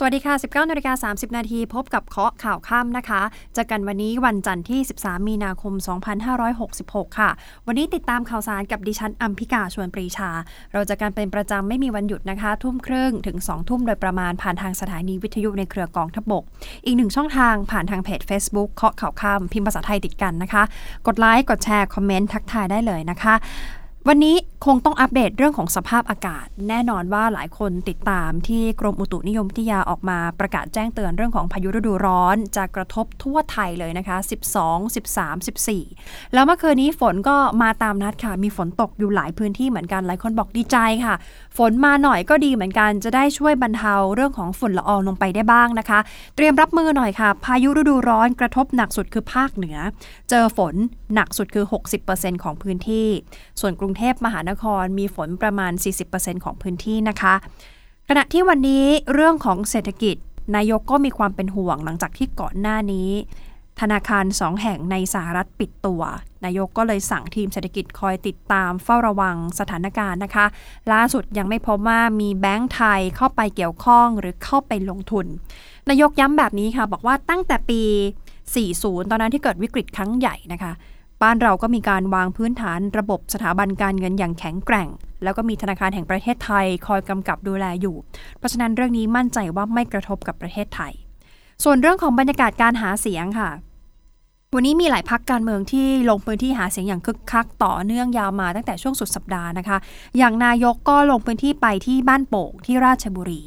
สวัสดีค่ะ 19นาฬิกา30 นาทีพบกับเคาะข่าวค่ำนะคะจอกันวันนี้วันจันทร์ที่ 13 มีนาคม 2566 ค่ะ วันนี้ติดตามข่าวสารกับดิฉันอัมพิกาชวนปรีชา เราจะกันเป็นประจำไม่มีวันหยุดนะคะ ทุ่มครึ่งถึง 2 ทุ่มโดยประมาณผ่านทางสถานีวิทยุในเครือกองทบก อีกหนึ่งช่องทางผ่านทางเพจ Facebook เคาะข่าวค่ำพิมพ์ภาษาไทยติดกันนะคะ กดไลค์กดแชร์คอมเมนต์ทักทายได้เลยนะคะ วันนี้คงต้องอัปเดตเรื่องของสภาพอากาศ แน่นอนว่าหลายคนติดตามที่กรมอุตุนิยมวิทยาออกมาประกาศแจ้งเตือนเรื่องของพายุฤดูร้อน จะกระทบทั่วไทยเลยนะคะ 12 13 14 แล้วเมื่อคืนนี้ฝนก็มาตามนัดค่ะ มีฝนตกอยู่หลายพื้นที่เหมือนกันหลายคนบอกดีใจค่ะ ฝนมาหน่อยก็ดีเหมือนกันจะได้ช่วยบรรเทาเรื่องของฝุ่นละอองลงไปได้บ้างนะคะ เตรียมรับมือหน่อยค่ะ พายุฤดูร้อนกระทบหนักสุดคือภาคเหนือ เจอฝนหนักสุดคือ 60%ของพื้นที่ ส่วนกรุงเทพมหานครมีฝนประมาณ 40%ของพื้นที่นะคะ ขณะที่วันนี้เรื่องของเศรษฐกิจ นายกก็มีความเป็นห่วงหลังจากที่ก่อนหน้านี้ ธนาคารสองแห่งในสหรัฐปิดตัว นายกก็เลยสั่งทีมเศรษฐกิจคอยติดตามเฝ้าระวังสถานการณ์นะคะ ล่าสุดยังไม่พบว่ามีแบงก์ไทยเข้าไปเกี่ยวข้องหรือเข้าไปลงทุน นายกย้ำแบบนี้ค่ะ บอกว่าตั้งแต่ปี 40 ตอนนั้นที่เกิดวิกฤตครั้งใหญ่นะคะ บ้านเราก็มีการวางพื้นฐานระบบสถาบันการเงินอย่างแข็งแกร่ง แล้วก็มีธนาคารแห่งประเทศไทยคอยกำกับดูแลอยู่ เพราะฉะนั้นเรื่องนี้มั่นใจว่าไม่กระทบกับประเทศไทย ส่วนเรื่องของบรรยากาศการหาเสียงค่ะ วันนี้มีหลายพักการเมืองที่ลงพื้นที่หาเสียงอย่างคึกคักต่อเนื่องยาวมาตั้งแต่ช่วงสุดสัปดาห์นะคะ อย่างนายกก็ลงพื้นที่ไปที่บ้านโป่งที่ราชบุรี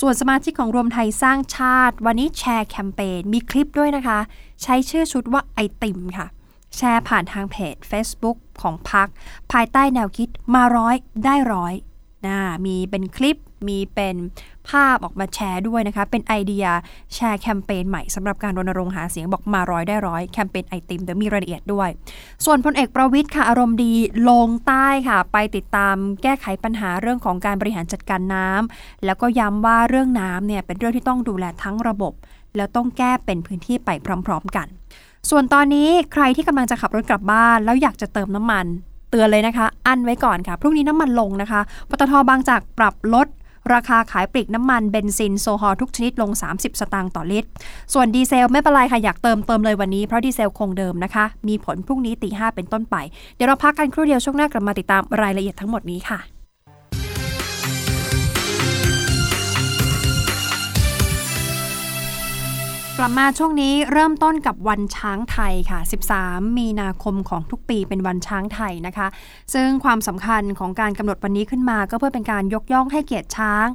ส่วนสมาชิกของรวมไทยสร้างชาติ วันนี้แชร์แคมเปญมีคลิปด้วยนะคะ ใช้ชื่อชุดว่าไอติมค่ะ แชร์ผ่านทางเพจ Facebook ของพัก ภายใต้แนวคิดมาร้อยได้ร้อยนะมีเป็นคลิปมีเป็นภาพออกมาแชร์ด้วยนะคะ เป็นไอเดียแชร์แคมเปญใหม่สำหรับการรณรงค์หาเสียงบอกมาร้อยได้ร้อยแคมเปญไอติมเดี๋ยวมีรายละเอียดด้วย ส่วนพลเอกประวิทย์ค่ะ อารมณ์ดีลงใต้ค่ะ ไปติดตามแก้ไขปัญหาเรื่องของการบริหารจัดการน้ำแล้วก็ย้ำว่าเรื่องน้ำเนี่ยเป็นเรื่องที่ต้องดูแลทั้งระบบ แล้วต้องแก้เป็นพื้นที่ไปพร้อม ๆ กัน ส่วนตอนนี้ใครที่กำลังจะขับรถกลับบ้าน แล้วอยากจะเติมน้ำมัน เตือนเลยนะคะ อั้นไว้ก่อนค่ะ พรุ่งนี้น้ำมันลงนะคะ ปตทบางจากปรับลดราคาขายปลีกน้ำมันเบนซินแก๊สโซฮอล์ทุกชนิดลง 30 สตางค์ต่อลิตร ส่วนดีเซลไม่เป็นไรค่ะ อยากเติมเติมเลยวันนี้เพราะดีเซลคงเดิมนะคะ มีผลพรุ่งนี้ตีห้าเป็นต้นไป เดี๋ยวเราพักกันครู่เดียวช่วงหน้ากลับมาติดตามรายละเอียดทั้งหมดนี้ค่ะ ลับมาช่วงนี้เริ่มต้นกับวันช้างไทยค่ะ 13 มีนาคมของทุกปีเป็นวันช้างไทยนะคะ ซึ่งความสำคัญของการกำหนดวันนี้ขึ้นมา ก็เพื่อเป็นการยกย่องให้เกียรติช้าง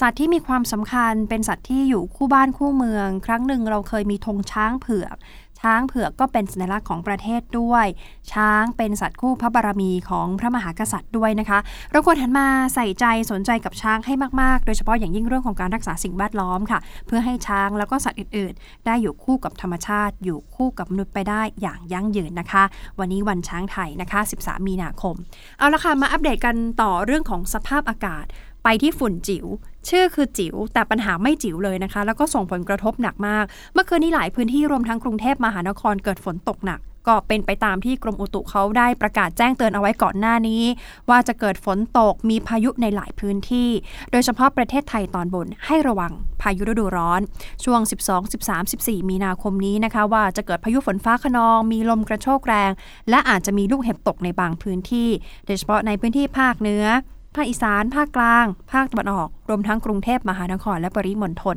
สัตว์ที่มีความสำคัญเป็นสัตว์ที่อยู่คู่บ้านคู่เมือง ครั้งหนึ่งเราเคยมีธงช้างเผือก ช้างเผือกก็เป็นสัญลักษณ์ของประเทศด้วย ช้างเป็นสัตว์คู่พระบารมีของพระมหากษัตริย์ด้วยนะคะ เราควรหันมาใส่ใจสนใจกับช้างให้มากๆ โดยเฉพาะอย่างยิ่งเรื่องของการรักษาสิ่งแวดล้อมค่ะ เพื่อให้ช้างแล้วก็สัตว์อื่น ๆ ได้อยู่คู่กับธรรมชาติ อยู่คู่กับมนุษย์ไปได้อย่างยั่งยืนนะคะ วันนี้วันช้างไทยนะคะ 13 มีนาคม เอาละค่ะมาอัปเดตกันต่อเรื่องของสภาพอากาศไปที่ฝุ่นจิ๋ว ชื่อคือจิ๋วแต่ปัญหาไม่จิ๋วเลยนะคะ แล้วก็ส่งผลกระทบหนักมาก เมื่อคืนนี้หลายพื้นที่รวมทั้งกรุงเทพมหานครเกิดฝนตกหนักก็เป็นไปตามที่กรมอุตุเขาได้ประกาศแจ้งเตือนเอาไว้ก่อนหน้านี้ ว่าจะเกิดฝนตกมีพายุในหลายพื้นที่ โดยเฉพาะประเทศไทยตอนบนให้ระวังพายุฤดูร้อน ช่วง 12 13 14 มีนาคมนี้นะคะ ว่าจะเกิดพายุฝนฟ้าขนอง มีลมกระโชกแรง และอาจจะมีลูกเห็บตกในบางพื้นที่ โดยเฉพาะในพื้นที่ภาคเหนือ ภาคอีสาน ภาคกลาง ภาคตะวันออก รวมทั้งกรุงเทพมหานคร และปริมณฑล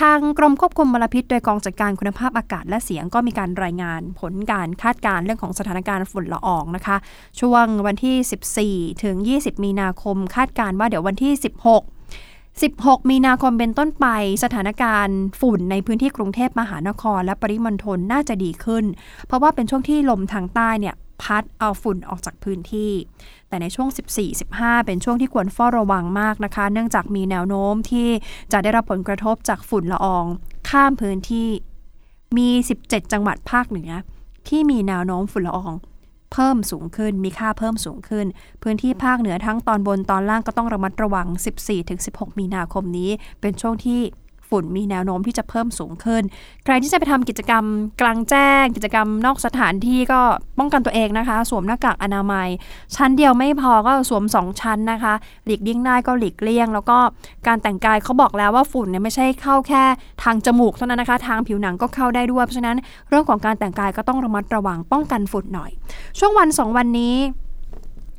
ทางกรมควบคุมมลพิษ โดยกองจัดการคุณภาพอากาศและเสียงก็มีการรายงานผลการคาดการณ์เรื่องของสถานการณ์ฝุ่นละอองนะคะ ช่วงวันที่ 14 ถึง 20 มีนาคม คาดการณ์ว่าเดี๋ยววันที่ 16 16 มีนาคมเป็นต้นไป สถานการณ์ฝุ่นในพื้นที่กรุงเทพมหานคร และปริมณฑลน่าจะดีขึ้น เพราะว่าเป็นช่วงที่ลมทางใต้เนี่ย พัดเอาฝุ่นออกจากพื้นที่ แต่ในช่วง 14-15 เป็นช่วงที่ควรเฝ้าระวังมากนะคะ เนื่องจากมีแนวโน้มที่จะได้รับผลกระทบจากฝุ่นละออง ข้ามพื้นที่มี 17 จังหวัดภาคเหนือ ที่มีแนวโน้มฝุ่นละอองเพิ่มสูงขึ้น มีค่าเพิ่มสูงขึ้น พื้นที่ภาคเหนือทั้งตอนบนตอนล่างก็ต้องระมัดระวัง 14-16 มีนาคมนี้ เป็นช่วงที่ ฝุ่นมีแนวโน้มที่จะเพิ่มสูงขึ้น ใครที่จะไปทำกิจกรรมกลางแจ้ง กิจกรรมนอกสถานที่ก็ป้องกันตัวเองนะคะ สวมหน้ากากอนามัย ชั้นเดียวไม่พอก็สวม 2 ชั้นนะคะ หลีกเลี่ยงได้ก็หลีกเลี่ยง แล้วก็การแต่งกายเขาบอกแล้วว่าฝุ่นเนี่ยไม่ใช่เข้าแค่ทางจมูกเท่านั้นนะคะ ทางผิวหนังก็เข้าได้ด้วยเพราะฉะนั้นเรื่องของการแต่งกายก็ต้องระมัดระวังป้องกันฝุ่นหน่อย ช่วงวัน 2 วันนี้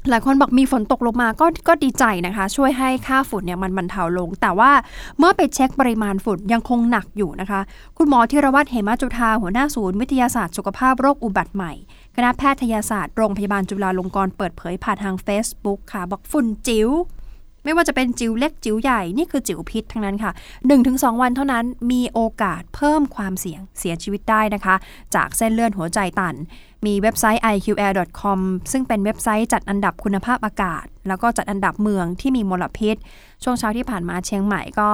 หลายคนบอกมีฝนตกลงมาก็ก็ดีใจนะคะ ช่วยให้ค่าฝุ่นเนี่ยมันบรรเทาลง แต่ว่าเมื่อไปเช็คปริมาณฝุ่นยังคงหนักอยู่นะคะ คุณหมอธีรวัตรเหมจุธาหัวหน้าศูนย์วิทยาศาสตร์สุขภาพโรคอุบัติใหม่ คณะแพทยศาสตร์โรงพยาบาลจุฬาลงกรณ์เปิดเผยผ่านทาง Facebook ค่ะ บอกฝุ่นจิ๋วไม่ว่าจะเป็นจิ๋วเล็กจิ๋วใหญ่นี่คือจิ๋วพิษทั้งนั้นค่ะ 1-2 วันเท่านั้นมีโอกาสเพิ่มความเสี่ยงเสียชีวิตได้นะคะ จากเส้นเลือดหัวใจตัน มีเว็บไซต์ iqair.com ซึ่งเป็นเว็บไซต์จัดอันดับคุณภาพอากาศ แล้วก็จัดอันดับเมืองที่มีมลพิษ ช่วงเช้าที่ผ่านมาเชียงใหม่ก็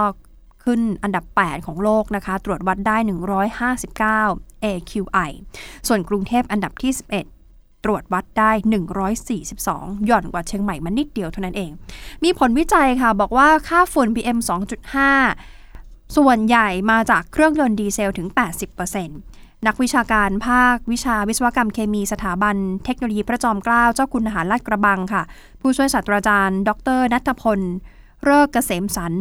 ขึ้นอันดับ 8 ของโลกนะคะ ตรวจวัดได้ 159 AQI ส่วนกรุงเทพอันดับที่ 11ตรวจวัดได้ 142 หย่อนกว่าเชียงใหม่มานิดเดียวเท่านั้นเอง มีผลวิจัยค่ะ บอกว่าค่าฝุ่น PM 2.5 ส่วนใหญ่มาจากเครื่องยนต์ดีเซลถึง 80% นักวิชาการภาควิชาวิศวกรรมเคมีสถาบันเทคโนโลยีพระจอมเกล้าเจ้าคุณทหารลาดกระบังค่ะ ผู้ช่วยศาสตราจารย์ ดรนัทพลเริกเกษมสัน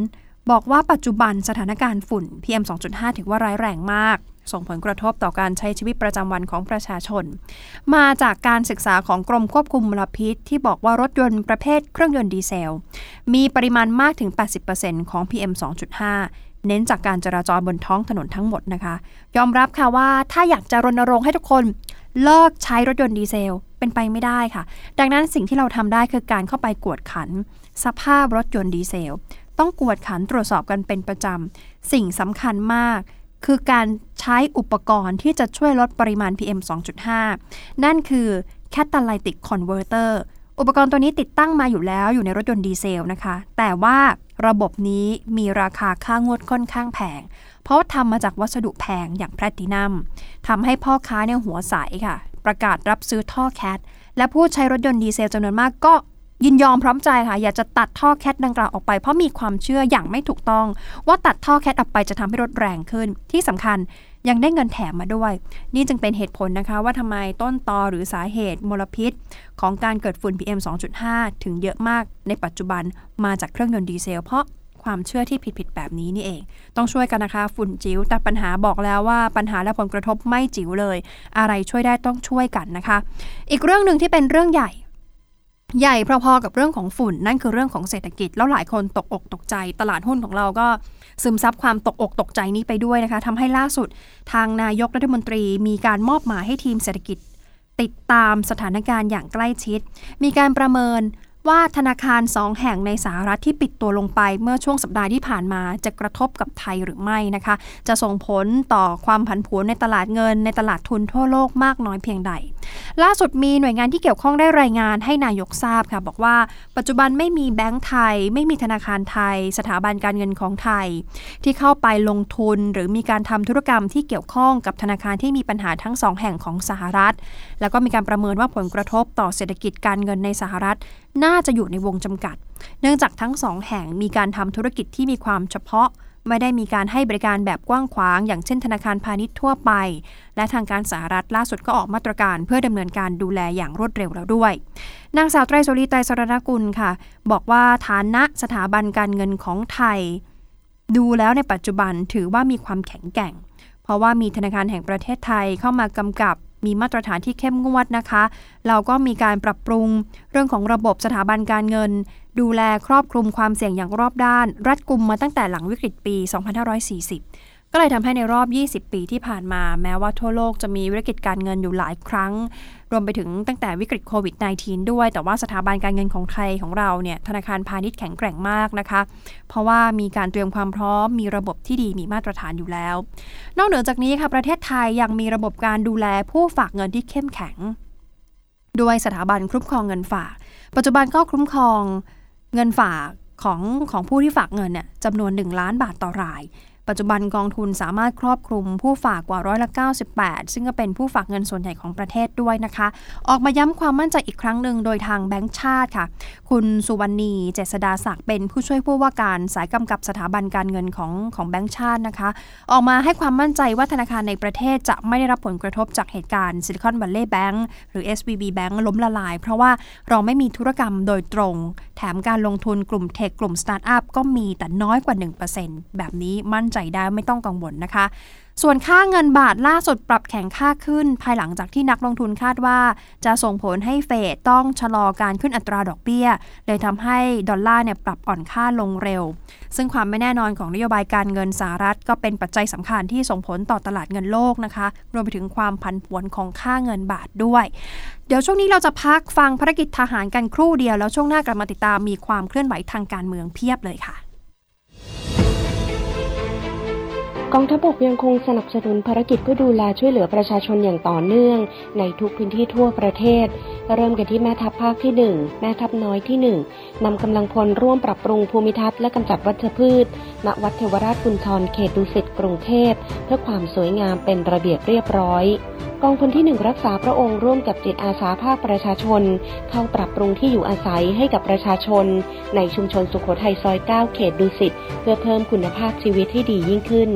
บอกว่าปัจจุบันสถานการณ์ฝุ่น PM 2.5 ถือว่าร้ายแรงมาก ส่งผลกระทบต่อการใช้ชีวิตประจำวันของประชาชน มาจากการศึกษาของกรมควบคุมมลพิษ ที่บอกว่ารถยนต์ประเภทเครื่องยนต์ดีเซล มีปริมาณมากถึง 80%ของ PM 2.5 เน้นจากการจราจรบนท้องถนนทั้งหมดนะคะ ยอมรับค่ะว่าถ้าอยากจะรณรงค์ให้ทุกคนเลิกใช้รถยนต์ดีเซลเป็นไปไม่ได้ค่ะ ดังนั้นสิ่งที่เราทำได้คือการเข้าไปกวดขัน สภาพรถยนต์ดีเซล ต้องกวดขันตรวจสอบกันเป็นประจำ สิ่งสำคัญมาก คือการใช้อุปกรณ์ที่จะช่วยลดปริมาณ PM 2.5 นั่นคือ Catalytic Converter อุปกรณ์ตัวนี้ติดตั้งมาอยู่แล้วอยู่ในรถยนต์ดีเซลนะคะ แต่ว่าระบบนี้มีราคาค่างวดค่อนข้างแพง เพราะทำมาจากวัสดุแพงอย่างแพลตินัมทำให้พ่อค้าเนี่ยหัวใสค่ะ ประกาศรับซื้อท่อ cat และผู้ใช้รถยนต์ดีเซลจำนวนมากก็ยินยอมพร้อมใจค่ะ อยากจะตัดท่อ cat ดังกล่าวออกไป เพราะมีความเชื่ออย่างไม่ถูกต้อง ว่าตัดท่อแคทออกไปจะทำให้รถแรงขึ้นที่สำคัญ ยังได้เงินแถมมาด้วย นี่จึงเป็นเหตุผลนะคะว่าทำไมต้นตอหรือสาเหตุมลพิษ ของการเกิดฝุ่น PM 2.5 ถึงเยอะมากในปัจจุบันมาจากเครื่องยนต์ดีเซลเพราะความเชื่อที่ผิดๆแบบนี้นี่เอง ต้องช่วยกันนะคะ ฝุ่นจิ๋วแต่ปัญหาบอกแล้วว่าปัญหาและผลกระทบไม่จิ๋วเลย อะไรช่วยได้ต้องช่วยกันนะคะ อีกเรื่องหนึ่งที่เป็นเรื่องใหญ่ใหญ่พอๆกับเรื่องของฝุ่นนั่นคือเรื่องของเศรษฐกิจ แล้วหลายคนตกอกตกใจ ตลาดหุ้นของเราก็ ซึมซับความตกอกตกใจนี้ไปด้วยนะคะทำให้ล่าสุดทางนายกรัฐมนตรีมีการมอบหมายให้ทีมเศรษฐกิจ ติดตามสถานการณ์อย่างใกล้ชิด มีการประเมิน ว่าธนาคารสองแห่งในสหรัฐที่ปิดตัวลงไปเมื่อช่วงสัปดาห์ที่ผ่านมาจะกระทบกับไทยหรือไม่นะคะ จะส่งผลต่อความผันผวนในตลาดเงิน ในตลาดทุนทั่วโลกมากน้อยเพียงใด ล่าสุดมีหน่วยงานที่เกี่ยวข้องได้รายงานให้นายกทราบค่ะ บอกว่าปัจจุบันไม่มีแบงก์ไทย ไม่มีธนาคารไทย สถาบันการเงินของไทย ที่เข้าไปลงทุนหรือมีการทำธุรกรรมที่เกี่ยวข้องกับธนาคารที่มีปัญหาทั้งสองแห่งของสหรัฐ แล้วก็มีการประเมินว่าผลกระทบต่อเศรษฐกิจการเงินในสหรัฐ น่าจะอยู่ในวงจำกัด เนื่องจากทั้งสองแห่งมีการทำธุรกิจที่มีความเฉพาะ ไม่ได้มีการให้บริการแบบกว้างขวาง อย่างเช่นธนาคารพาณิชย์ทั่วไป และทางการสหรัฐล่าสุดก็ออกมาตรการเพื่อดำเนินการดูแลอย่างรวดเร็วแล้วด้วย นางสาวไตรโสรีไตรสรณกุลค่ะ บอกว่าฐานะสถาบันการเงินของไทย ดูแล้วในปัจจุบันถือว่ามีความแข็งแกร่ง เพราะว่ามีธนาคารแห่งประเทศไทยเข้ามากำกับ มีมาตรฐานที่เข้มงวดนะคะ เราก็มีการปรับปรุงเรื่องของระบบสถาบันการเงิน ดูแลครอบคลุมความเสี่ยงอย่างรอบด้าน รัดกุมมาตั้งแต่หลังวิกฤตปี 2540 ก็เลยทำให้ในรอบ 20 ปีที่ผ่านมา แม้ว่าทั่วโลกจะมีวิกฤตการเงินอยู่หลายครั้ง รวมไปถึงตั้งแต่วิกฤตโควิด -19 ด้วย แต่ว่าสถาบันการเงินของไทยของเราเนี่ยธนาคารพาณิชย์แข็งแกร่งมากนะคะ เพราะว่ามีการเตรียมความพร้อม มีระบบที่ดีมีมาตรฐานอยู่แล้ว นอกเหนือจากนี้ค่ะประเทศไทยยังมีระบบการดูแลผู้ฝากเงินที่เข้มแข็ง ด้วยสถาบันคุ้มครองเงินฝาก ปัจจุบันก็คุ้มครองเงินฝากของของผู้ที่ฝากเงินเนี่ยจำนวน 1 ล้านบาทต่อราย ปัจจุบันกองทุนสามารถครอบคลุมผู้ฝากกว่าร้อยละ98 ซึ่งก็เป็นผู้ฝากเงินส่วนใหญ่ของประเทศด้วยนะคะ ออกมาย้ำความมั่นใจอีกครั้งหนึ่งโดยทางแบงก์ชาติค่ะ คุณสุวรรณีเจษดาศักดิ์เป็นผู้ช่วยผู้ว่าการสายกำกับสถาบันการเงินของของแบงก์ชาตินะคะ ออกมาให้ความมั่นใจว่าธนาคารในประเทศจะไม่ได้รับผลกระทบจากเหตุการณ์ Silicon Valley Bankหรือ SVB Bank ล้มละลาย เพราะว่าเราไม่มีธุรกรรมโดยตรง แถมการลงทุนกลุ่ม tech กลุ่มสตาร์ทอัพก็มีแต่น้อยกว่า 1%แบบนี้มั่นใจได้ไม่ต้องกังวลนะคะ ส่วนค่าเงินบาทล่าสุดปรับแข็งค่าขึ้น ภายหลังจากที่นักลงทุนคาดว่า จะส่งผลให้เฟดต้องชะลอการขึ้นอัตราดอกเบี้ย เลยทำให้ดอลลาร์เนี่ยปรับอ่อนค่าลงเร็ว ซึ่งความไม่แน่นอนของนโยบายการเงินสหรัฐ ก็เป็นปัจจัยสำคัญที่ส่งผลต่อตลาดเงินโลกนะคะ รวมไปถึงความผันผวนของค่าเงินบาทด้วย เดี๋ยวช่วงนี้เราจะพักฟังภารกิจทหารกันครู่เดียวแล้วช่วงหน้ากลับมาติดตามมีความเคลื่อนไหวทางการเมืองเพียบเลยค่ะ กองทัพบกยังคงสนับสนุนภารกิจเพื่อดูแลช่วยเหลือประชาชนอย่างต่อเนื่องในทุกพื้นที่ทั่วประเทศ เริ่มกันที่แม่ทัพภาคที่ 1 แม่ทัพน้อยที่ 1นำกำลังพลร่วมปรับปรุงภูมิทัศน์และกำจัดวัชพืช ณ วัดเทวราชกุญชรเขตดุสิตกรุงเทพ เพื่อความสวยงามเป็นระเบียบเรียบร้อย กองพลที่ 1 รักษาพระองค์ร่วมกับจิตอาสาภาคประชาชน เข้าปรับปรุงที่อยู่อาศัยให้กับประชาชน ในชุมชนสุขโขทัยซอย 9 เขตดุสิตเพื่อเพิ่มคุณภาพชีวิตที่ดียิ่งขึ้น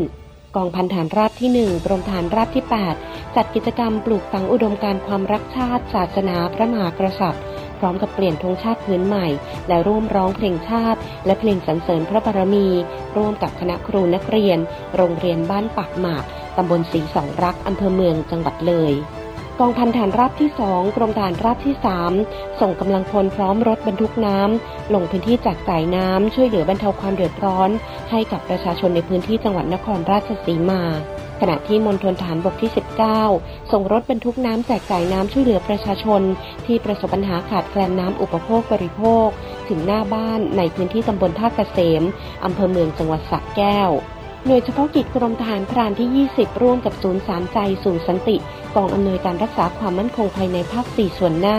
กองพันฐานราบที่ 1 กรมฐานราบที่ 8 จัดกิจกรรมปลูกฝังอุดมการความรักชาติ ศาสนาพระมหากษัตริย์ พร้อมกับเปลี่ยนธงชาติพื้นใหม่ และร่วมร้องเพลงชาติ และเพลงสรรเสริญพระบารมี ร่วมกับคณะครูนักเรียน โรงเรียนบ้านปากหมาก ตำบลศรีสองรัก อำเภอเมืองจังหวัดเลย กองพันฐานราบที่2กรมฐานราบที่3ส่งกำลังพลพร้อมรถบรรทุกน้ำลงพื้นที่แจกจ่ายน้ำช่วยเหลือบรรเทาความเดือดร้อน ให้กับประชาชนในพื้นที่จังหวัดนครราชสีมาขณะที่มณฑลฐานบกที่ 19 ส่งรถบรรทุกน้ำแจกจ่ายน้ำช่วยเหลือประชาชน ที่ประสบปัญหาขาดแคลนน้ำอุปโภคบริโภค ถึงหน้าบ้านในพื้นที่ตำบลท่าเกษมอำเภอเมืองจังหวัดสระแก้ว หน่วยเฉพาะกิจกรมทหารพรานที่ 20 ร่วมกับศูนย์สารใจสู่สันติ กองอำนวยการรักษาความมั่นคงภายในภาค 4 ส่วนหน้า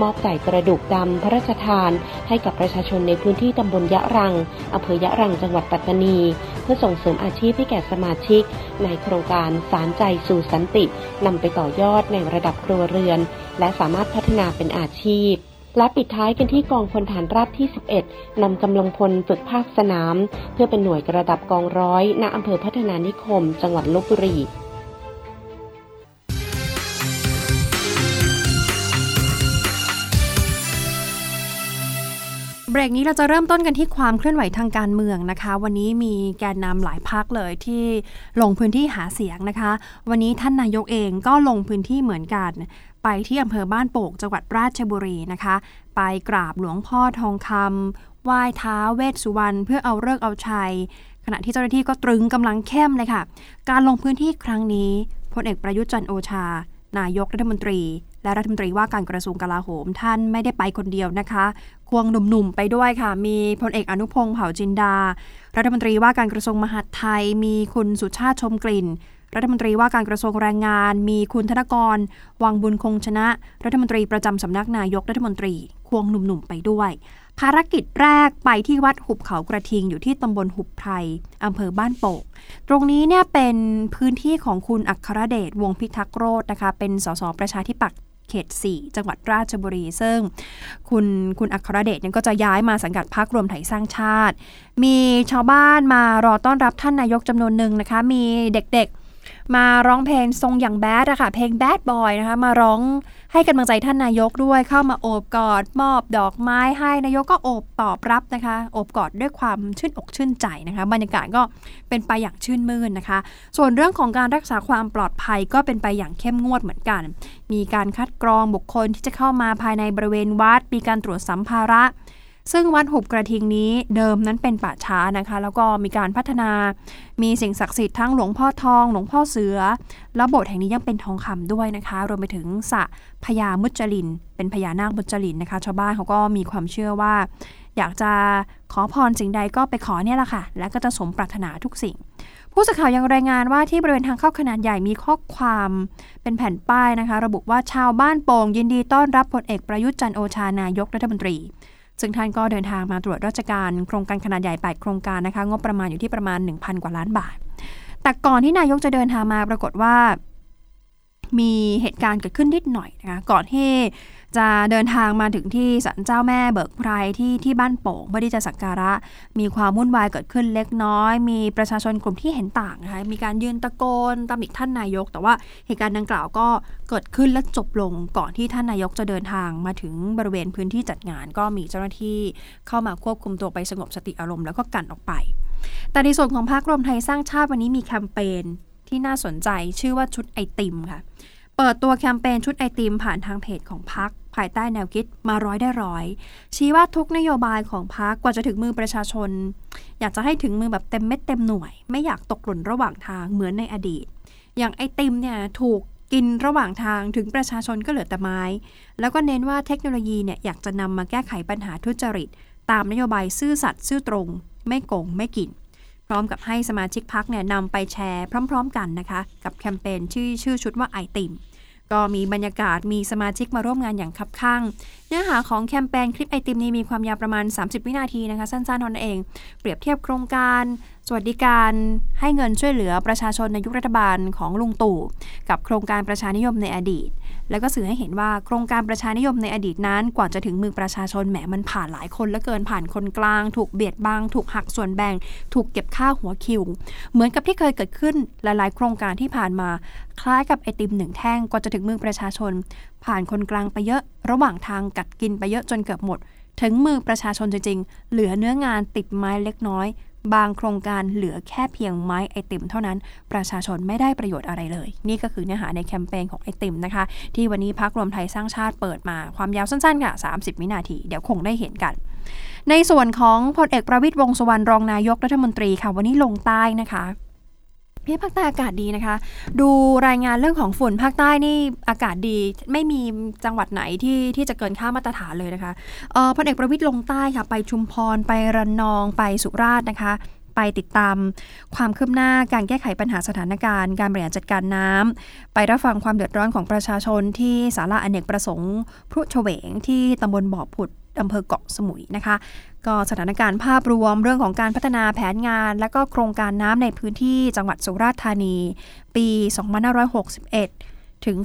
มอบไก่กระดูกดำพระราชทาน ให้กับประชาชนในพื้นที่ตำบลยะรังอำเภอยะรังจังหวัดปัตตานี เพื่อส่งเสริมอาชีพให้แก่สมาชิก ในโครงการสารใจสู่สันตินำไปต่อยอดในระดับครัวเรือน และสามารถพัฒนาเป็นอาชีพ และปิดท้ายกันที่กองพลฐานราบที่ 11 นำกำลังพลฝึกภาคสนาม เพื่อเป็นหน่วยกระดับกองร้อยณอำเภอพัฒนานิคม จังหวัดลบบุรีเบรกนี้เราจะเริ่มต้นกันที่ความเคลื่อนไหวทางการเมืองนะคะ วันนี้มีแกนนำหลายพักเลยที่ลงพื้นที่หาเสียงนะคะ วันนี้ท่านนายกเองก็ลงพื้นที่เหมือนกัน ไปที่อำเภอบ้านโป่งจังหวัดราชบุรีนะคะ ไปกราบหลวงพ่อทองคำไหว้ท้าเวสสุวรรณเพื่อเอาเลิกเอาชัย ขณะที่เจ้าหน้าที่ก็ตรึงกำลังเข้มเลยค่ะ การลงพื้นที่ครั้งนี้พลเอกประยุทธ์จันโอชา นายกรัฐมนตรี และรัฐมนตรีว่าการกระทรวงกลาโหมท่านไม่ได้ไปคนเดียวนะคะควงหนุ่มๆไปด้วยค่ะ มีพลเอกอนุพงษ์เผ่าจินดา รัฐมนตรีว่าการกระทรวงมหาดไทย มีคุณสุชาติชมกลิ่น รัฐมนตรีว่าการกระทรวงแรงงาน มีคุณธนกร วังบุญคงชนะ รัฐมนตรีประจำสำนักนายกรัฐมนตรี ควงหนุ่มๆไปด้วย ภารกิจแรกไปที่วัดหุบเขากระทิงอยู่ที่ตำบลหุบไพรอำเภอบ้านโป่งตรงนี้เนี่ยเป็นพื้นที่ของคุณอัครเดชวงพิทักษ์โรจน์นะคะ เป็นสสประชาธิปัตย์เขต 4 จังหวัดราชบุรี ซึ่งคุณคุณอัครเดชเนี่ยก็จะย้ายมาสังกัดพรรครวมไทยสร้างชาติ มีชาวบ้านมารอต้อนรับท่านนายกจำนวนหนึ่งนะคะ มีเด็กๆ มาร้องเพลงทรงอย่างแบดอะค่ะ เพลง Bad Boy นะคะ มาร้องให้กำลังใจท่านนายกด้วยเข้ามาโอบกอด มอบดอกไม้ให้นายกก็โอบตอบรับนะคะ โอบกอดด้วยความชื่นอกชื่นใจนะคะ บรรยากาศก็เป็นไปอย่างชื่นมื่นนะคะ ส่วนเรื่องของการรักษาความปลอดภัยก็เป็นไปอย่างเข้มงวดเหมือนกัน มีการคัดกรองบุคคลที่จะเข้ามาภายในบริเวณวัด มีการตรวจสัมภาระ ซึ่งวัดหุบกระทิงนี้เดิมนั้นเป็นป่าช้านะคะ แล้วก็มีการพัฒนา มีสิ่งศักดิ์สิทธิ์ทั้งหลวงพ่อทอง หลวงพ่อเสือ แล้วโบสถ์แห่งนี้ยังเป็นทองคำด้วยนะคะ รวมไปถึงสระพญามุจลิน เป็นพญานาคมุจลินนะคะ ชาวบ้านเขาก็มีความเชื่อว่า อยากจะขอพรสิ่งใดก็ไปขอเนี่ยแหละค่ะ และก็จะสมปรารถนาทุกสิ่ง ผู้สื่อข่าวยังรายงานว่าที่บริเวณทางเข้าขนาดใหญ่มีข้อความเป็นแผ่นป้ายนะคะ ระบุว่าชาวบ้านโป่งยินดีต้อนรับพลเอกประยุทธ์จันโอชานายกรัฐมนตรี ซึ่งท่านก็เดินทางมาตรวจราชการโครงการขนาดใหญ่ 8 โครงการนะคะ งบประมาณอยู่ที่ประมาณ 1,000 กว่าล้านบาท แต่ก่อนที่นายกจะเดินทางมาปรากฏว่า มีเหตุการณ์เกิดขึ้นนิดหน่อยนะคะ ก่อนที่ จะเดินทางมาถึงที่ศาลเจ้าแม่เบิกไพรที่ที่บ้านโป่งเพื่อที่จะสักการะ มีความวุ่นวายเกิดขึ้นเล็กน้อย มีประชาชนกลุ่มที่เห็นต่างนะคะมีการยืนตะโกนตำหนิท่านนายก แต่ว่าเหตุการณ์ดังกล่าวก็เกิดขึ้นและจบลงก่อนที่ท่านนายกจะเดินทางมาถึงบริเวณพื้นที่จัดงาน ก็มีเจ้าหน้าที่เข้ามาควบคุมตัวไปสงบสติอารมณ์แล้วก็กันออกไป แต่ในส่วนของพรรครวมไทยสร้างชาติวันนี้มีแคมเปญที่น่าสนใจชื่อว่าชุดไอติมค่ะ เปิดตัวแคมเปญชุดไอติมผ่านทางเพจของพรรคภายใต้แนวคิดมาร้อยได้ร้อย ชี้ว่าทุกนโยบายของพรรคกว่าจะถึงมือประชาชน อยากจะให้ถึงมือแบบเต็มเม็ดเต็มหน่วย ไม่อยากตกหล่นระหว่างทางเหมือนในอดีต อย่างไอติมเนี่ยถูกกินระหว่างทางถึงประชาชนก็เหลือแต่ไม้ แล้วก็เน้นว่าเทคโนโลยีเนี่ยอยากจะนำมาแก้ไขปัญหาทุจริต ตามนโยบายซื่อสัตย์ซื่อตรง ไม่โกงไม่กิน พร้อมกับให้สมาชิกพักเนี่ยนำไปแชร์พร้อม ๆ กันนะคะ กับแคมเปญชื่อชื่อชุดว่าไอติมก็มีบรรยากาศมีสมาชิกมาร่วมงานอย่างคับข้าง เนื้อหาของแคมเปญคลิปไอติมนี้มีความยาวประมาณ 30 วินาทีนะคะ สั้นๆเท่านั้นเอง เปรียบเทียบโครงการ สวัสดิการให้เงินช่วยเหลือประชาชนในยุครัฐบาลของลุงตู่ กับโครงการประชานิยมในอดีต แล้วก็สื่อให้เห็นว่าโครงการประชานิยมในอดีตนั้น กว่าจะถึงมือประชาชนแหมมันผ่านหลายคนและเกินผ่านคนกลาง ถูกเบียดบังถูกหักส่วนแบ่ง ถูกเก็บค่าหัวคิว เหมือนกับที่เคยเกิดขึ้นหลาย ๆ โครงการที่ผ่านมา คล้ายกับไอติมหนึ่งแท่งกว่าจะถึงมือประชาชน ผ่านคนกลางไปเยอะ ระหว่างทางกัดกินไปเยอะจนเกือบหมด ถึงมือประชาชนจริงๆเหลือเนื้องานติดไม้เล็กน้อย บางโครงการเหลือแค่เพียงไม้ไอติมเท่านั้น ประชาชนไม่ได้ประโยชน์อะไรเลย นี่ก็คือเนื้อหาในแคมเปญของไอติมนะคะ ที่วันนี้พักรวมไทยสร้างชาติเปิดมาความยาวสั้นๆค่ะ 30 วินาที เดี๋ยวคงได้เห็นกัน ในส่วนของพลเอกประวิตยวงสุวรรณรองนายกรัฐมนตรีค่ะวันนี้ลงใต้นะคะ พี่ภาคใต้อากาศดีนะคะ ดูรายงานเรื่องของฝุ่นภาคใต้นี่อากาศดีไม่มีจังหวัดไหนที่ที่จะเกินค่ามาตรฐานเลยนะคะเออพลเอกประวิตยลงใต้ค่ะไปชุมพรไประนองไปสุราษฎร์นะคะ ไปติดตามความคืบหน้าการแก้ไขปัญหาสถานการณ์การบริหารจัดการน้ำไปรับฟังความเดือดร้อนของประชาชนที่ศาลาอเนกประสงค์พรุเฉวงที่ตำบลบ่อผุดอำเภอเกาะสมุยนะคะ ก็สถานการณ์ภาพรวมเรื่องของการพัฒนาแผนงาน และก็โครงการน้ำในพื้นที่จังหวัดสุราษฎร์ธานี ปี 2561 ถึง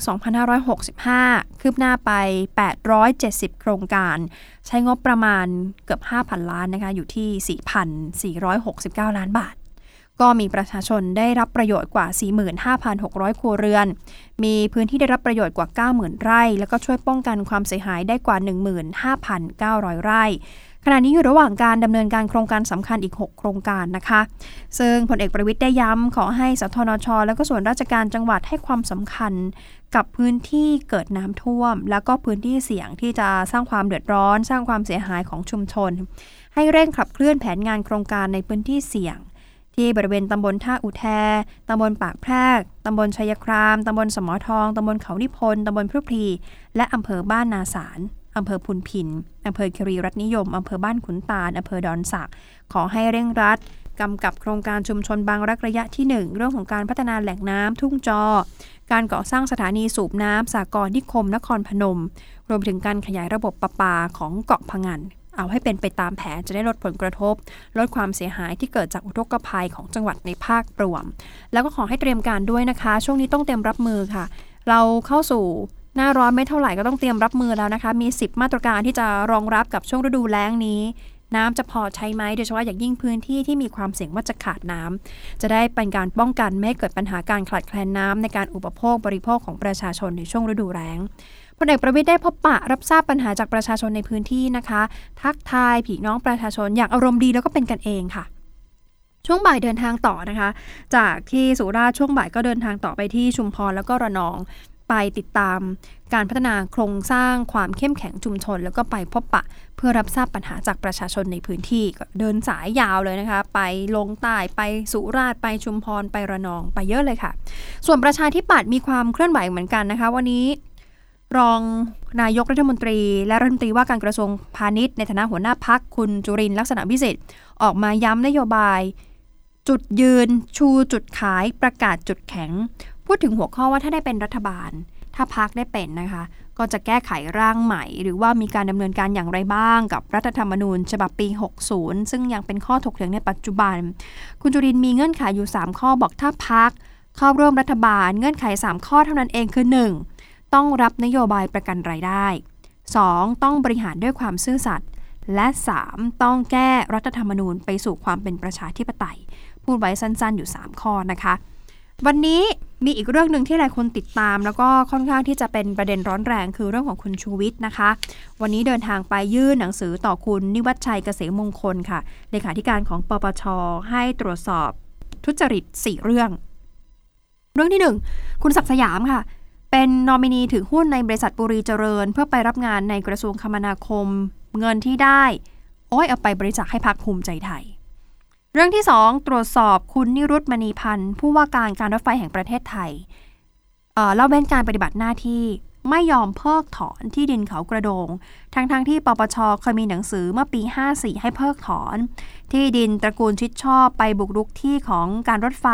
2565 คืบหน้าไป 870 โครงการ ใช้งบประมาณเกือบ 5,000 ล้านนะคะ อยู่ที่ 4,469 ล้านบาท ก็มีประชาชนได้รับประโยชน์กว่า 45,600 ครัวเรือน มีพื้นที่ได้รับประโยชน์กว่า 90,000 ไร่ แล้วก็ช่วยป้องกันความเสียหายได้กว่า 15,900 ไร่ ขณะนี้อยู่ระหว่างการดำเนินการโครงการสำคัญอีก 6 โครงการนะคะ ซึ่งพลเอกประวิทย์ได้ย้ำขอให้สทนช และก็ส่วนราชการจังหวัดให้ความสำคัญกับพื้นที่เกิดน้ำท่วม แล้วก็พื้นที่เสี่ยงที่จะสร้างความเดือดร้อน สร้างความเสียหายของชุมชน ให้เร่งขับเคลื่อนแผนงานโครงการในพื้นที่เสี่ยง ที่บริเวณตำบลท่าอุแทตำบลปากแพรกตำบลชัยคราม ตำบลสมอทอง ตำบลเขานิพนธ์ตำบลพรุพรี และอำเภอบ้านนาสารอำเภอพุนพิน อำเภอคิรีรัตนิยม อำเภอบ้านขุนตาล อำเภอดอนสัก ขอให้เร่งรัดกำกับโครงการชุมชนบางรักระยะที่ 1 เรื่องของการพัฒนาแหล่งน้ำทุ่งจอ การก่อสร้างสถานีสูบน้ำสากรนิคมนครพนม รวมถึงการขยายระบบประปาของเกาะพะงัน เอาให้เป็นไปตามแผนจะได้ลดผลกระทบ ลดความเสียหายที่เกิดจากอุทกภัยของจังหวัดในภาครวม แล้วก็ขอให้เตรียมการด้วยนะคะ ช่วงนี้ต้องเตรียมรับมือค่ะ เราเข้าสู่หน้าร้อนไม่เท่าไหร่ก็ต้องเตรียมรับมือแล้วนะคะ มี 10 มาตรการที่จะรองรับกับช่วงฤดูแล้งนี้น้ำจะพอใช้ไหมโดยเฉพาะอย่างยิ่งพื้นที่ที่มีความเสี่ยงว่าจะขาดน้ำจะได้เป็นการป้องกันไม่ให้เกิดปัญหาการขาดแคลนน้ำในการอุปโภคบริโภคของประชาชนในช่วงฤดูแล้ง พลเอกประวิทย์ได้พบปะรับทราบปัญหาจากประชาชนในพื้นที่นะคะ ทักทายผีน้องประชาชนอย่างอารมณ์ดีแล้วก็เป็นกันเองค่ะช่วงบ่ายเดินทางต่อนะคะ จากที่สุราษฎร์ช่วงบ่ายก็เดินทางต่อไปที่ชุมพรแล้วก็ระนองไปติดตามการพัฒนาโครงสร้างความเข้มแข็งชุมชน แล้วก็ไปพบปะเพื่อรับทราบปัญหาจากประชาชนในพื้นที่เดินสายยาวเลยนะคะ ไปลงใต้ไปสุราษฎร์ไปชุมพรไประนองไปเยอะเลยค่ะ ส่วนประชาธิปัตย์มีความเคลื่อนไหวเหมือนกันนะคะ วันนี้ รองนายกรัฐมนตรี และรัฐมนตรีว่าการกระทรวงพาณิชย์ในฐานะหัวหน้าพักคุณจุรินลักษณะพิเศษออกมาย้ำนโยบาย จุดยืนชูจุดขายประกาศจุดแข็ง พูดถึงหัวข้อว่าถ้าได้เป็นรัฐบาล ถ้าพักได้เป็นนะคะ ก็จะแก้ไขร่างใหม่ หรือว่ามีการดำเนินการอย่างไรบ้าง กับรัฐธรรมนูญ ฉบับปี 60 ซึ่งยังเป็นข้อถกเถียงในปัจจุบัน คุณจุรินมีเงื่อนไขอยู่ 3 ข้อบอกถ้าพักเข้าร่วมรัฐบาล เงื่อนไข 3 ข้อเท่านั้นเองคือ 1. ต้องรับนโยบายประกันรายได้ 2. ต้องบริหารด้วยความซื่อสัตย์ และ 3. ต้องแก้รัฐธรรมนูญไปสู่ความเป็นประชาธิปไตย พูดไว้สั้นๆอยู่ 3 ข้อนะคะ วันนี้มีอีกเรื่องหนึ่งที่หลายคนติดตาม แล้วก็ค่อนข้างที่จะเป็นประเด็นร้อนแรงคือเรื่องของคุณชูวิทย์นะคะ วันนี้เดินทางไปยื่นหนังสือต่อคุณนิวัฒชัยเกษมมงคลค่ะเลขาธิการของปปชให้ตรวจสอบทุจริต 4 เรื่อง เรื่องที่ 1 คุณศักดิ์สยามค่ะ เป็นนอมินีถือหุ้นในบริษัทบุรีเจริญ เพื่อไปรับงานในกระทรวงคมนาคม เงินที่ได้ โอ้ยเอาไปบริจาคให้พักภูมิใจไทย เรื่องที่ 2 ตรวจสอบคุณนิรุตมณีพันธ์ผู้ว่าการการรถไฟแห่งประเทศไทยเล่าเว้นการปฏิบัติหน้าที่ ไม่ยอมเพิกถอนที่ดินเขากระโดง ทั้งๆทที่ปปชเคยมีหนังสือเมื่อปี 54 ให้เพิกถอน ที่ดินตระกูลชิดชอบไปบุกรุกที่ของการรถไฟ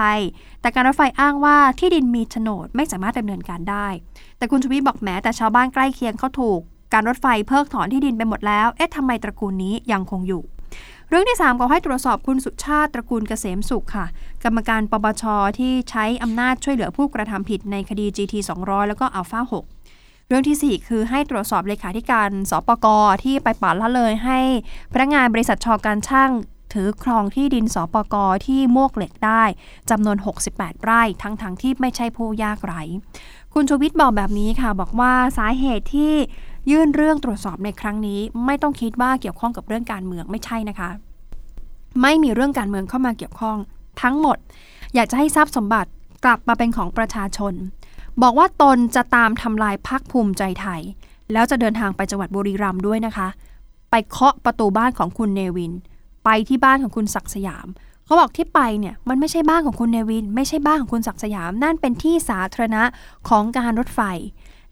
แต่การรถไฟอ้างว่าที่ดินมีโฉนดไม่สามารถดำเนินการได้ แต่คุณชูวิทย์บอกแม้แต่ชาวบ้านใกล้เคียงเขาถูก การรถไฟเพิกถอนที่ดินไปหมดแล้ว เอ๊ะทำไมตระกูลนี้ยังคงอยู่เรื่องที่3ก็ให้ตรวจสอบคุณสุชาติตระกูลเกษมสุขค่ะ กรรมการปปชที่ใช้อำนาจช่วยเหลือผู้กระทำผิดในคดี GT 200 แล้วก็อัลฟา6 เรื่องทีสี่ 4 คือให้ตรวจสอบเลขาธิการสปกที่ไปป่าดละเลยให้พนักงานบริษัทชอการช่างถือครองที่ดินสปกที่มวกเหล็กได้จำนวน 68 ไร่ ทั้งๆทที่ไม่ใช่ผู้ยากไร้คุณชูวิทย์บอกแบบนี้ค่ะ บอกว่าสาเหตุที่ยื่นเรื่องตรวจสอบในครั้งนี้ ไม่ต้องคิดว่าเกี่ยวข้องกับเรื่องการเมืองไม่ใช่นะคะ ไม่มีเรื่องการเมืองเข้ามาเกี่ยวข้องทั้งหมด อยากจะให้ทรัพย์สมบัติกลับมาเป็นของประชาชน บอกว่าตนจะตามทำลายพักภูมิใจไทย แล้วจะเดินทางไปจังหวัดบุรีรัมย์ด้วยนะคะ ไปเคาะประตูบ้านของคุณเนวิน ไปที่บ้านของคุณศักสยาม เขาบอกที่ไปเนี่ยมันไม่ใช่บ้านของคุณเนวิน ไม่ใช่บ้านของคุณศักสยาม นั่นเป็นที่สาธารณะของการรถไฟ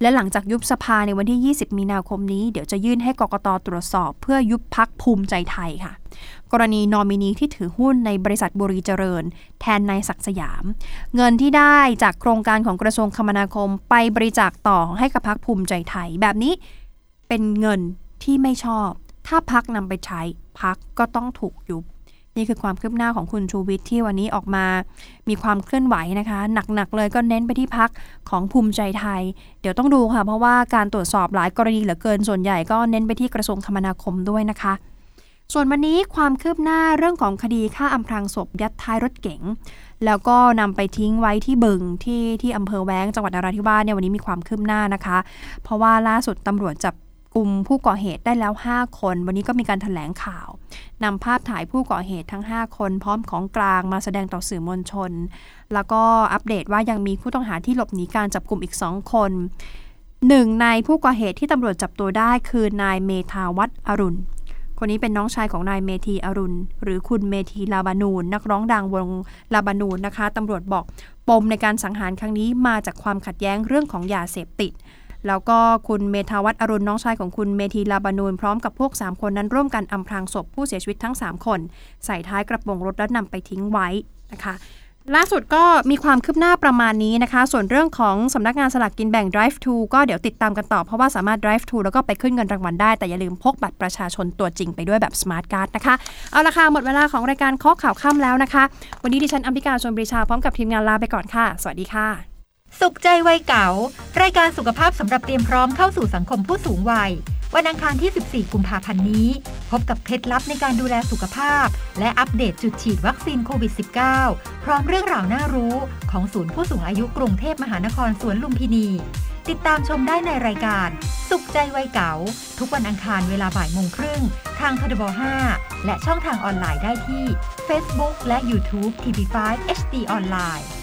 และหลังจากยุบสภาในวันที่ 20 มีนาคมนี้ เดี๋ยวจะยื่นให้กกตตรวจสอบ เพื่อยุบพักภูมิใจไทยค่ะ กรณีนอมินีที่ถือหุ้นในบริษัทบุรีเจริญ แทนนายศักสยาม เงินที่ได้จากโครงการของกระทรวงคมนาคมไปบริจาคต่อให้กับพักภูมิใจไทย แบบนี้เป็นเงินที่ไม่ชอบ ถ้าพักนำไปใช้พักก็ต้องถูกยุบ นี่คือความคืบหน้าของคุณชูวิทย์ที่วันนี้ออกมา มีความเคลื่อนไหวนะคะ หนักๆเลยก็เน้นไปที่พักของภูมิใจไทย เดี๋ยวต้องดูค่ะ เพราะว่าการตรวจสอบหลายกรณีเหลือเกินส่วนใหญ่ก็เน้นไปที่กระทรวงคมนาคมด้วยนะคะ ส่วนวันนี้ความคืบหน้าเรื่องของคดีฆ่าอำพรางศพยัดท้ายรถเก๋งแล้วก็นำไปทิ้งไว้ที่บึงที่ที่อำเภอแว้งจังหวัดนราธิวาสเนี่ยวันนี้มีความคืบหน้านะคะ เพราะว่าล่าสุดตำรวจจับ กลุ่มผู้ก่อเหตุได้แล้ว 5 คน วันนี้ก็มีการถแถลงข่าวนำภาพถ่ายผู้ก่อเหตุทั้ง 5 คนพร้อมของกลางมาแสดงต่อสื่อมวลชน แล้วก็อัปเดตว่ายังมีผู้ต้องหาที่หลบหนีการจับกลุ่มอีก 2 คนหนึ่งในผู้ก่อเหตุที่ตำรวจจับตัวได้คือนายเมธาวัฒอรุณ คนนี้เป็นน้องชายของนายเมธีอรุณ หรือคุณเมธีลาบานูน นักร้องดังวงลาบานูนนะคะตำรวจบอกปมในการสังหารครั้งนี้มาจากความขัดแย้งเรื่องของยาเสพติด แล้วก็คุณเมธาวัฒน์อรุณน้องชายของคุณเมธีลาบานูนพร้อมกับพวก 3 คนนั้นร่วมกันอำพรางศพผู้เสียชีวิตทั้ง 3 คน ใส่ท้ายกระโปรงรถแล้วนำไปทิ้งไว้นะคะล่าสุดก็มีความคืบหน้าประมาณนี้นะคะ ส่วนเรื่องของสำนักงานสลากกินแบ่ง drive to ก็เดี๋ยวติดตามกันต่อ เพราะว่าสามารถ drive to แล้วก็ไปขึ้นเงินรางวัลได้ แต่อย่าลืมพกบัตรประชาชนตัวจริงไปด้วยแบบ smart card นะคะ เอาละค่ะ หมดเวลาของรายการข้อข่าวค่ำแล้วนะคะ วันนี้ดิฉันอัมพิกาชนบริชาพร้อมกับทีมงานลาไปก่อนค่ะ สวัสดีค่ะ สุขใจวัยเก๋ารายการสุขภาพสำหรับเตรียมพร้อมเข้าสู่สังคมผู้สูงวัย วันอังคารที่ 14 กุมภาพันธ์นี้ พบกับเคล็ดลับในการดูแลสุขภาพ และอัปเดตจุดฉีดวัคซีนโควิด -19 พร้อมเรื่องราวน่ารู้ของศูนย์ผู้สูงอายุกรุงเทพมหานครสวนลุมพินี ติดตามชมได้ในรายการ สุขใจวัยเก๋าทุกวันอังคารเวลาบ่ายโมงครึ่งทางทบ5และช่องทางออนไลน์ได้ที่ Facebook และ YouTube TV5 HD ออนไลน์